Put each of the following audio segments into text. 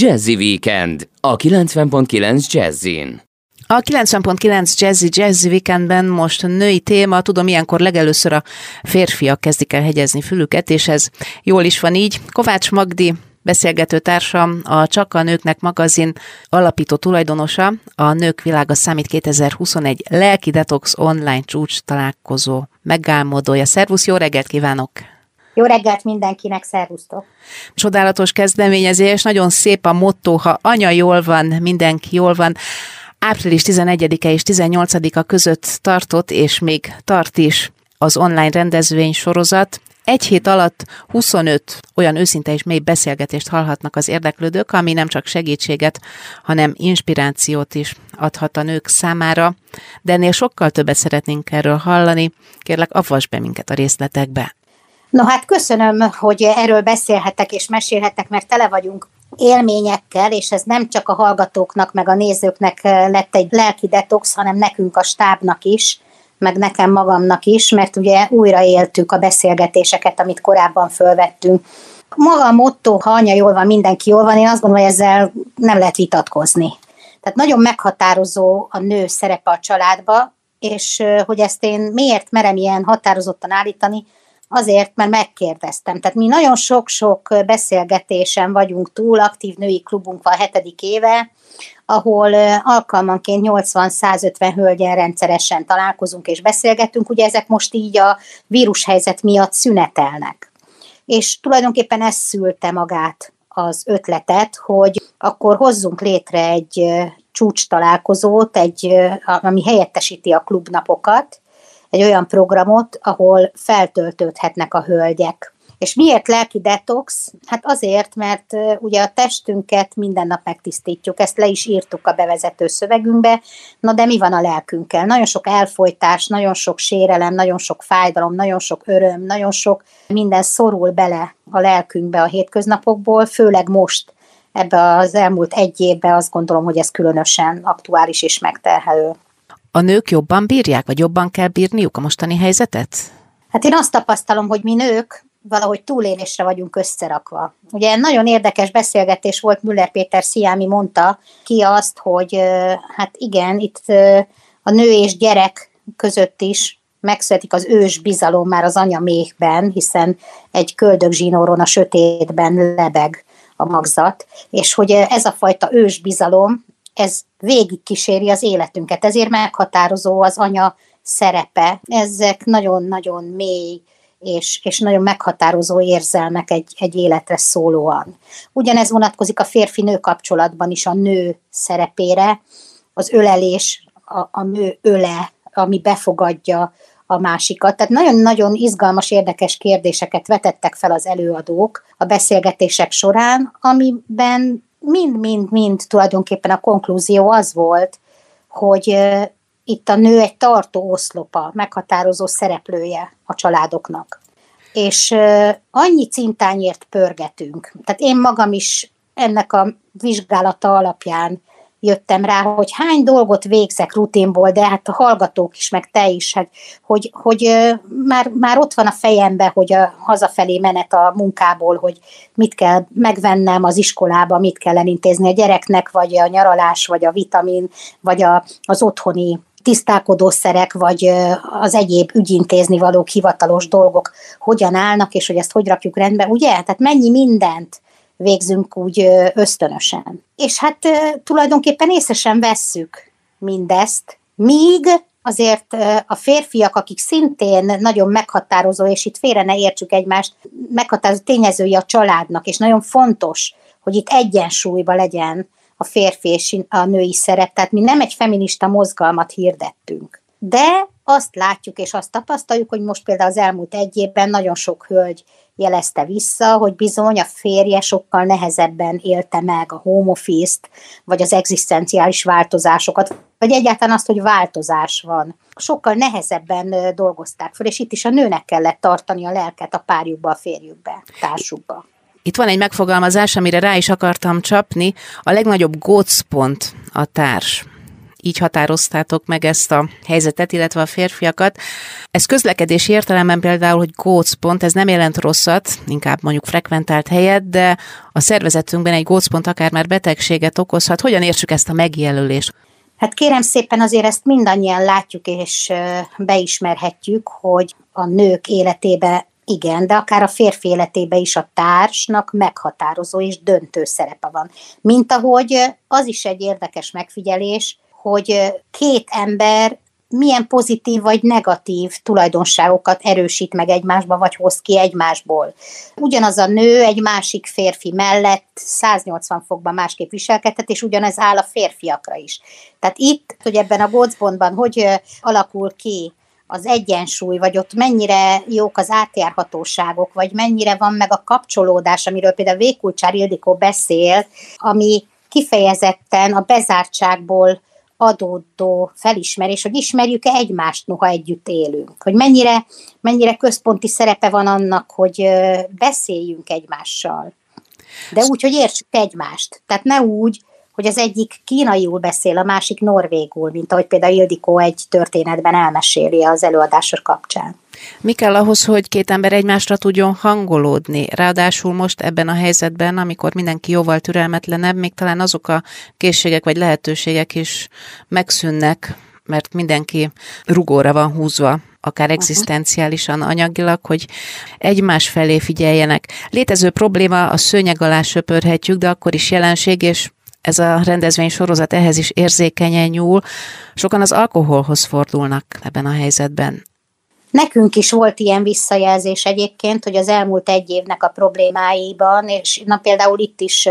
Jazzy Weekend a 90.9 Jazzin. A 90.9 Jazzy Jazzy Weekendben most női téma, tudom, ilyenkor legelőször a férfiak kezdik el hegyezni fülüket, és ez jól is van így. Kovács Magdi, beszélgető társam, a Csak a Nőknek magazin alapító tulajdonosa, a Nők Világa Számít 2021 Lelki Detox online csúcs találkozó megálmodója. Szervusz, jó reggelt kívánok! Jó reggelt mindenkinek, szervusztok! Csodálatos kezdeményezés, nagyon szép a motto, ha anya jól van, mindenki jól van. Április 11-e és 18-a között tartott, és még tart is az online rendezvény sorozat. Egy hét alatt 25 olyan őszinte és mély beszélgetést hallhatnak az érdeklődők, ami nem csak segítséget, hanem inspirációt is adhat a nők számára, de ennél sokkal többet szeretnénk erről hallani. Kérlek, avas be minket a részletekbe. No hát köszönöm, hogy erről beszélhetek és mesélhetek, mert tele vagyunk élményekkel, és ez nem csak a hallgatóknak, meg a nézőknek lett egy lelki detox, hanem nekünk a stábnak is, meg nekem magamnak is, mert ugye újra éltük a beszélgetéseket, amit korábban fölvettünk. Maga a motto, ha anya jól van, mindenki jól van, én azt gondolom, hogy ezzel nem lehet vitatkozni. Tehát nagyon meghatározó a nő szerepe a családba, és hogy ezt én miért merem ilyen határozottan állítani, Azért, mert megkérdeztem. Tehát mi nagyon sok-sok beszélgetésen vagyunk túl, aktív női klubunk van hetedik éve, ahol alkalmanként 80-150 hölgyen rendszeresen találkozunk és beszélgetünk. Ugye ezek most így a vírushelyzet miatt szünetelnek. És tulajdonképpen ez szülte magát az ötletet, hogy akkor hozzunk létre egy csúcs találkozót, egy, ami helyettesíti a klubnapokat, egy olyan programot, ahol feltöltődhetnek a hölgyek. És miért lelki detox? Hát azért, mert ugye a testünket minden nap megtisztítjuk, ezt le is írtuk a bevezető szövegünkbe, na de mi van a lelkünkkel? Nagyon sok elfolytás, nagyon sok sérelem, nagyon sok fájdalom, nagyon sok öröm, nagyon sok minden szorul bele a lelkünkbe a hétköznapokból, főleg most ebbe az elmúlt egy évben azt gondolom, hogy ez különösen aktuális és megterhelő. A nők jobban bírják, vagy jobban kell bírniuk a mostani helyzetet? Hát én azt tapasztalom, hogy mi nők valahogy túlélésre vagyunk összerakva. Ugye nagyon érdekes beszélgetés volt, Müller Péter Sziámi mondta ki azt, hogy hát igen, itt a nő és gyerek között is megszületik az ős bizalom már az anya méhben, hiszen egy köldögzsinóron a sötétben lebeg a magzat, és hogy ez a fajta ős bizalom, ez végig kíséri az életünket, ezért meghatározó az anya szerepe. Ezek nagyon-nagyon mély és, és nagyon meghatározó érzelmek egy, egy életre szólóan. Ugyanez vonatkozik a férfi-nő kapcsolatban is a nő szerepére, az ölelés, a, a nő öle, ami befogadja a másikat. Tehát nagyon-nagyon izgalmas, érdekes kérdéseket vetettek fel az előadók a beszélgetések során, amiben mind-mind-mind tulajdonképpen a konklúzió az volt, hogy itt a nő egy tartó oszlopa, meghatározó szereplője a családoknak. És annyi cintányért pörgetünk. Tehát én magam is ennek a vizsgálata alapján jöttem rá, hogy hány dolgot végzek rutinból, de hát a hallgatók is, meg te is, hát, hogy, hogy már, már ott van a fejembe, hogy a hazafelé menet a munkából, hogy mit kell megvennem az iskolába, mit kell elintézni a gyereknek, vagy a nyaralás, vagy a vitamin, vagy a, az otthoni tisztálkodószerek, vagy az egyéb ügyintézni való hivatalos dolgok hogyan állnak, és hogy ezt hogy rakjuk rendbe, ugye? Tehát mennyi mindent végzünk úgy ösztönösen. És hát tulajdonképpen észre sem vesszük mindezt, míg azért a férfiak, akik szintén nagyon meghatározó, és itt félre ne értsük egymást, meghatározó tényezői a családnak, és nagyon fontos, hogy itt egyensúlyba legyen a férfi és a női szerep. Tehát mi nem egy feminista mozgalmat hirdettünk. De azt látjuk és azt tapasztaljuk, hogy most például az elmúlt egy évben nagyon sok hölgy jelezte vissza, hogy bizony a férje sokkal nehezebben élte meg a home office-t, vagy az egzisztenciális változásokat, vagy egyáltalán azt, hogy változás van. Sokkal nehezebben dolgozták föl, és itt is a nőnek kellett tartani a lelket a párjukba, a férjükbe, társukba. Itt van egy megfogalmazás, amire rá is akartam csapni, a legnagyobb gócpont a társ. Így határoztátok meg ezt a helyzetet, illetve a férfiakat. Ez közlekedési értelemben például, hogy gócpont, ez nem jelent rosszat, inkább mondjuk frekventált helyet, de a szervezetünkben egy gócpont akár már betegséget okozhat. Hogyan értsük ezt a megjelölést? Hát kérem szépen azért ezt mindannyian látjuk és beismerhetjük, hogy a nők életébe igen, de akár a férfi életébe is a társnak meghatározó és döntő szerepe van. Mint ahogy az is egy érdekes megfigyelés, hogy két ember milyen pozitív vagy negatív tulajdonságokat erősít meg egymásba, vagy hoz ki egymásból. Ugyanaz a nő egy másik férfi mellett 180 fokban másképp viselkedhet, és ugyanez áll a férfiakra is. Tehát itt, hogy ebben a gócbontban hogy alakul ki az egyensúly, vagy ott mennyire jók az átjárhatóságok, vagy mennyire van meg a kapcsolódás, amiről például Vékulcsár Ildikó beszél, ami kifejezetten a bezártságból adódó felismerés, hogy ismerjük-e egymást, noha együtt élünk. Hogy mennyire, mennyire központi szerepe van annak, hogy beszéljünk egymással. De úgy, hogy értsük egymást. Tehát ne úgy, hogy az egyik kínaiul beszél, a másik norvégul, mint ahogy például Ildikó egy történetben elmeséli az előadások kapcsán. Mi kell ahhoz, hogy két ember egymásra tudjon hangolódni? Ráadásul most ebben a helyzetben, amikor mindenki jóval türelmetlenebb, még talán azok a készségek vagy lehetőségek is megszűnnek, mert mindenki rugóra van húzva, akár egzisztenciálisan, anyagilag, hogy egymás felé figyeljenek. Létező probléma a szőnyeg alá söpörhetjük, de akkor is jelenség, és ez a rendezvény sorozat ehhez is érzékenyen nyúl. Sokan az alkoholhoz fordulnak ebben a helyzetben. Nekünk is volt ilyen visszajelzés egyébként, hogy az elmúlt egy évnek a problémáiban, és na például itt is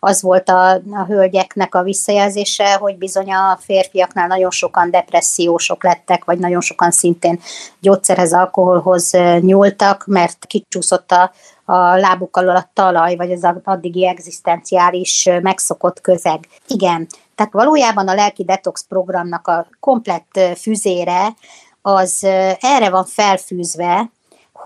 az volt a, a hölgyeknek a visszajelzése, hogy bizony a férfiaknál nagyon sokan depressziósok lettek, vagy nagyon sokan szintén gyógyszerhez, alkoholhoz nyúltak, mert kicsúszott a, a lábuk alól a talaj, vagy az addigi egzisztenciális megszokott közeg. Igen, tehát valójában a lelki detox programnak a komplett füzére az erre van felfűzve,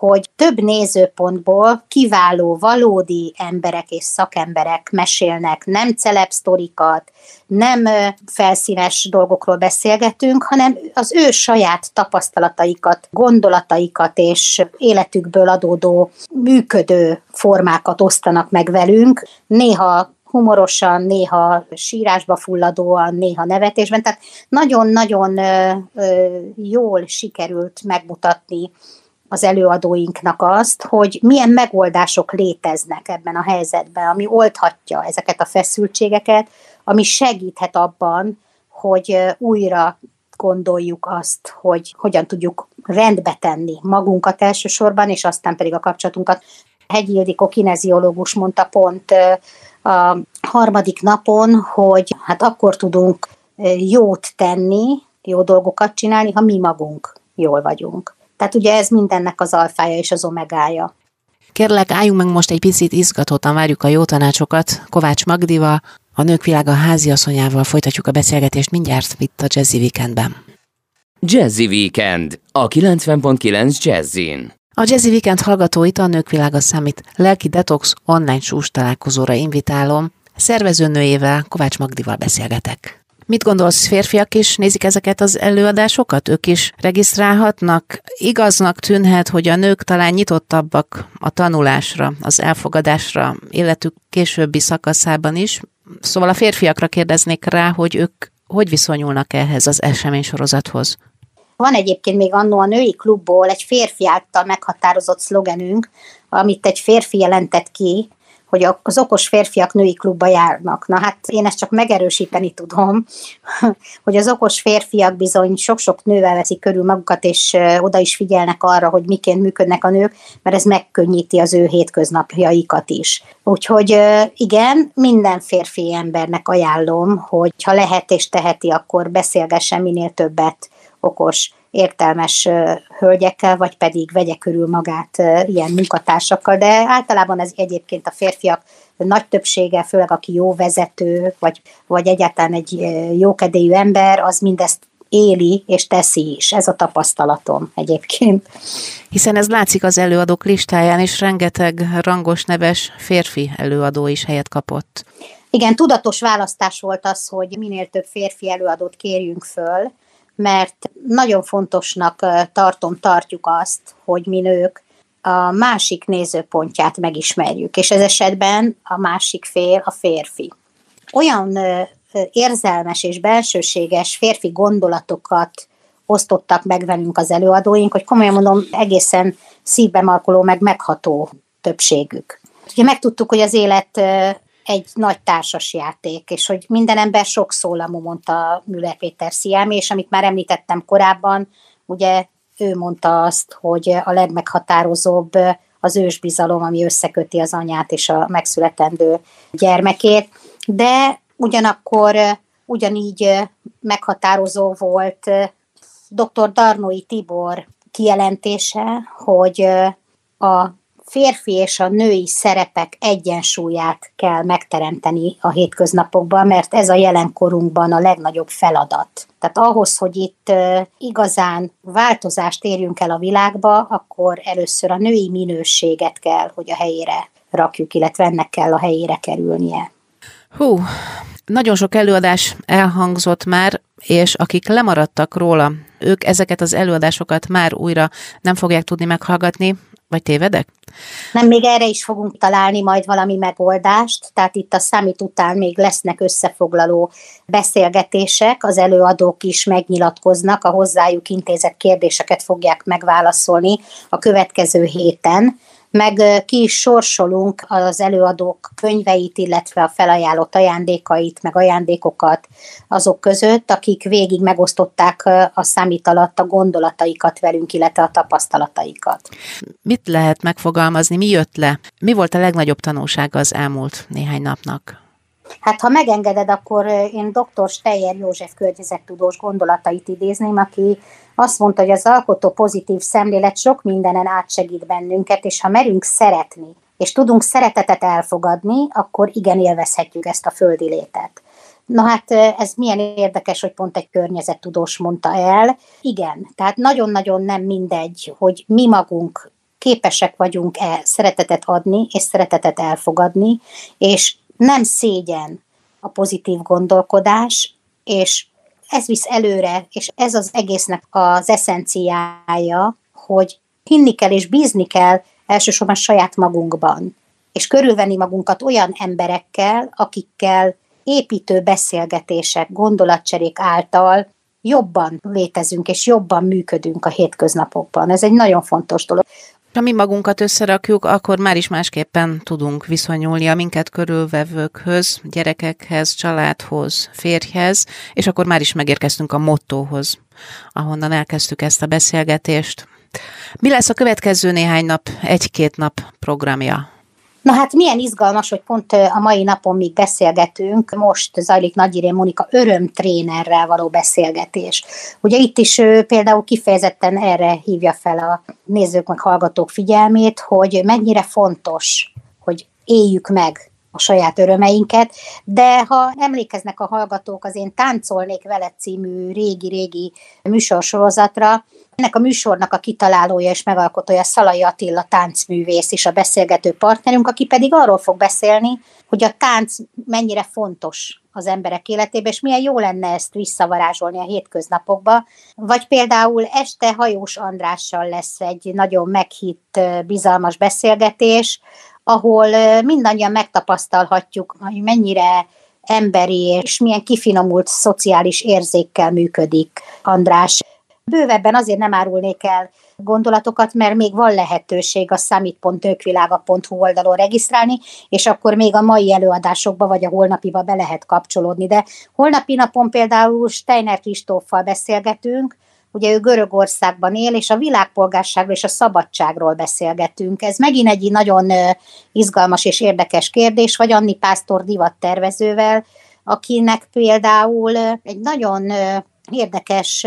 hogy több nézőpontból kiváló, valódi emberek és szakemberek mesélnek, nem celebsztorikat, nem felszínes dolgokról beszélgetünk, hanem az ő saját tapasztalataikat, gondolataikat és életükből adódó működő formákat osztanak meg velünk. Néha humorosan, néha sírásba fulladóan, néha nevetésben. Tehát nagyon-nagyon jól sikerült megmutatni az előadóinknak azt, hogy milyen megoldások léteznek ebben a helyzetben, ami oldhatja ezeket a feszültségeket, ami segíthet abban, hogy újra gondoljuk azt, hogy hogyan tudjuk rendbe tenni magunkat elsősorban, és aztán pedig a kapcsolatunkat. Hegyi Ildikó kineziológus mondta pont a harmadik napon, hogy hát akkor tudunk jót tenni, jó dolgokat csinálni, ha mi magunk jól vagyunk. Tehát ugye ez mindennek az alfája és az omegája. Kérlek, álljunk meg most egy picit izgatottan, várjuk a jó tanácsokat. Kovács Magdival, a Nők Világa háziasszonyával folytatjuk a beszélgetést mindjárt itt a Jazzy Weekendben. Jazzy Weekend, a 90.9 Jazzin. A Jazzy Weekend hallgatóit a Nők Világa Summit lelki detox online sús találkozóra invitálom. Szervezőnőjével, Kovács Magdival beszélgetek. Mit gondolsz, férfiak is nézik ezeket az előadásokat? Ők is regisztrálhatnak? Igaznak tűnhet, hogy a nők talán nyitottabbak a tanulásra, az elfogadásra, életük későbbi szakaszában is. Szóval a férfiakra kérdeznék rá, hogy ők hogy viszonyulnak ehhez az eseménysorozathoz? Van egyébként még annó a női klubból egy férfi által meghatározott szlogenünk, amit egy férfi jelentett ki, hogy az okos férfiak női klubba járnak. Na hát én ezt csak megerősíteni tudom, hogy az okos férfiak bizony sok-sok nővel veszik körül magukat, és oda is figyelnek arra, hogy miként működnek a nők, mert ez megkönnyíti az ő hétköznapjaikat is. Úgyhogy igen, minden férfi embernek ajánlom, hogy ha lehet és teheti, akkor beszélgessen minél többet okos értelmes hölgyekkel, vagy pedig vegye körül magát ilyen munkatársakkal, de általában ez egyébként a férfiak nagy többsége, főleg aki jó vezető, vagy, vagy egyáltalán egy jókedélyű ember, az mindezt éli és teszi is. Ez a tapasztalatom egyébként. Hiszen ez látszik az előadók listáján, és rengeteg rangos neves férfi előadó is helyet kapott. Igen, tudatos választás volt az, hogy minél több férfi előadót kérjünk föl, mert nagyon fontosnak tartom, tartjuk azt, hogy mi nők a másik nézőpontját megismerjük, és ez esetben a másik fél a férfi. Olyan érzelmes és belsőséges férfi gondolatokat osztottak meg velünk az előadóink, hogy komolyan mondom, egészen szívbe markoló, meg megható többségük. Ugye megtudtuk, hogy az élet egy nagy társas játék, és hogy minden ember sok szólamú, mondta Müller Péter Sziámi, és amit már említettem korábban, ugye ő mondta azt, hogy a legmeghatározóbb az ősbizalom, ami összeköti az anyát és a megszületendő gyermekét, de ugyanakkor ugyanígy meghatározó volt dr. Darnói Tibor kijelentése, hogy a férfi és a női szerepek egyensúlyát kell megteremteni a hétköznapokban, mert ez a jelenkorunkban a legnagyobb feladat. Tehát ahhoz, hogy itt igazán változást érjünk el a világba, akkor először a női minőséget kell, hogy a helyére rakjuk, illetve ennek kell a helyére kerülnie. Hú, nagyon sok előadás elhangzott már, és akik lemaradtak róla, ők ezeket az előadásokat már újra nem fogják tudni meghallgatni, vagy tévedek? Nem, még erre is fogunk találni majd valami megoldást, tehát itt a számít után még lesznek összefoglaló beszélgetések, az előadók is megnyilatkoznak, a hozzájuk intézett kérdéseket fogják megválaszolni a következő héten, meg ki is sorsolunk az előadók könyveit, illetve a felajánlott ajándékait, meg ajándékokat azok között, akik végig megosztották a számít alatt a gondolataikat velünk, illetve a tapasztalataikat. Mit lehet megfogalmazni, mi jött le? Mi volt a legnagyobb tanulsága az elmúlt néhány napnak? Hát ha megengeded, akkor én dr. Steyer József környezettudós gondolatait idézném, aki azt mondta, hogy az alkotó pozitív szemlélet sok mindenen átsegít bennünket, és ha merünk szeretni, és tudunk szeretetet elfogadni, akkor igen élvezhetjük ezt a földi létet. Na hát ez milyen érdekes, hogy pont egy környezettudós mondta el. Igen, tehát nagyon-nagyon nem mindegy, hogy mi magunk képesek vagyunk-e szeretetet adni, és szeretetet elfogadni, és nem szégyen a pozitív gondolkodás, és ez visz előre, és ez az egésznek az eszenciája, hogy hinni kell és bízni kell elsősorban saját magunkban, és körülvenni magunkat olyan emberekkel, akikkel építő beszélgetések, gondolatcserék által jobban létezünk és jobban működünk a hétköznapokban. Ez egy nagyon fontos dolog. Ha mi magunkat összerakjuk, akkor már is másképpen tudunk viszonyulni a minket körülvevőkhöz, gyerekekhez, családhoz, férjhez, és akkor már is megérkeztünk a mottóhoz, ahonnan elkezdtük ezt a beszélgetést. Mi lesz a következő néhány nap, egy-két nap programja? Na hát milyen izgalmas, hogy pont a mai napon még beszélgetünk, most zajlik Nagyirén Monika örömtrénerrel való beszélgetés. Ugye itt is például kifejezetten erre hívja fel a nézők meg hallgatók figyelmét, hogy mennyire fontos, hogy éljük meg a saját örömeinket, de ha emlékeznek a hallgatók az én Táncolnék vele című régi-régi műsorsorozatra, ennek a műsornak a kitalálója és megalkotója Szalai Attila táncművész és a beszélgető partnerünk, aki pedig arról fog beszélni, hogy a tánc mennyire fontos az emberek életében, és milyen jó lenne ezt visszavarázsolni a hétköznapokba. Vagy például este Hajós Andrással lesz egy nagyon meghitt, bizalmas beszélgetés, ahol mindannyian megtapasztalhatjuk, hogy mennyire emberi és milyen kifinomult szociális érzékkel működik András. Bővebben azért nem árulnék el gondolatokat, mert még van lehetőség a summit.nőkvilága.hu oldalon regisztrálni, és akkor még a mai előadásokba vagy a holnapiba be lehet kapcsolódni. De holnapi napon például Steiner Kristóffal beszélgetünk, ugye ő Görögországban él, és a világpolgárságról és a szabadságról beszélgetünk. Ez megint egy nagyon izgalmas és érdekes kérdés, vagy Anni Pásztor divattervezővel, akinek például egy nagyon érdekes,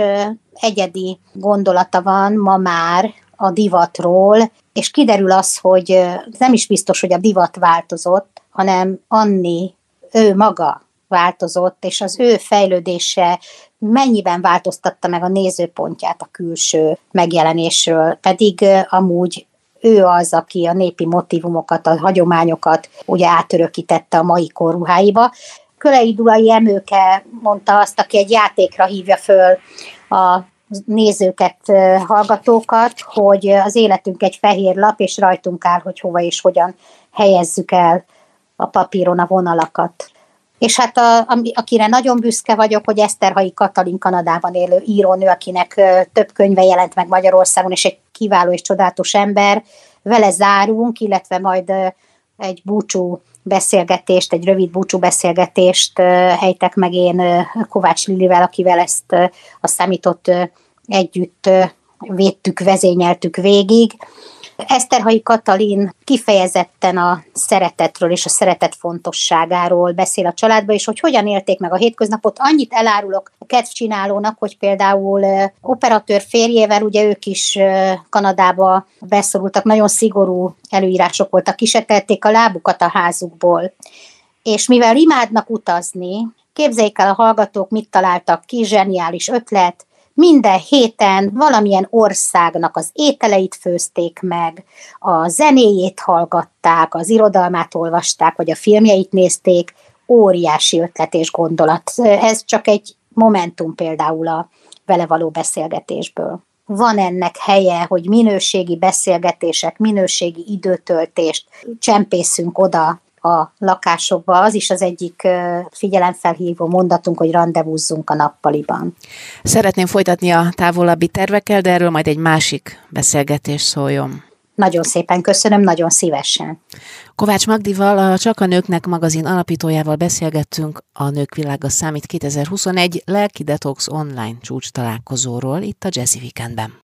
egyedi gondolata van ma már a divatról, és kiderül az, hogy nem is biztos, hogy a divat változott, hanem Anni, ő maga változott, és az ő fejlődése mennyiben változtatta meg a nézőpontját a külső megjelenésről, pedig amúgy ő az, aki a népi motivumokat, a hagyományokat ugye átörökítette a mai korruháiba. Kölei Dulai Emőke mondta azt, aki egy játékra hívja föl a nézőket, hallgatókat, hogy az életünk egy fehér lap, és rajtunk áll, hogy hova és hogyan helyezzük el a papíron a vonalakat. És hát a, akire nagyon büszke vagyok, hogy Eszterhai Katalin Kanadában élő írónő, akinek több könyve jelent meg Magyarországon, és egy kiváló és csodálatos ember, vele zárunk, illetve majd egy búcsú beszélgetést, egy rövid búcsú beszélgetést helytek meg én Kovács Lilivel, akivel ezt a számított együtt védtük, vezényeltük végig. Eszterhai Katalin kifejezetten a szeretetről és a szeretet fontosságáról beszél a családba, és hogy hogyan élték meg a hétköznapot. Annyit elárulok a kedvcsinálónak, hogy például operatőr férjével, ugye ők is Kanadába beszorultak, nagyon szigorú előírások voltak, kisetelték a lábukat a házukból. És mivel imádnak utazni, képzeljék el a hallgatók, mit találtak ki, zseniális ötlet, minden héten valamilyen országnak az ételeit főzték meg, a zenéjét hallgatták, az irodalmát olvasták, vagy a filmjeit nézték, óriási ötlet és gondolat. Ez csak egy momentum például a vele való beszélgetésből. Van ennek helye, hogy minőségi beszélgetések, minőségi időtöltést csempészünk oda a lakásokba. Az is az egyik figyelemfelhívó mondatunk, hogy rendezvúzzunk a nappaliban. Szeretném folytatni a távolabbi tervekkel, de erről majd egy másik beszélgetés szóljon. Nagyon szépen köszönöm, nagyon szívesen. Kovács Magdival, a Csak a Nőknek magazin alapítójával beszélgettünk a Nők Világa Számít 2021 Lelki Detox online csúcs találkozóról itt a Jazzy Weekendben.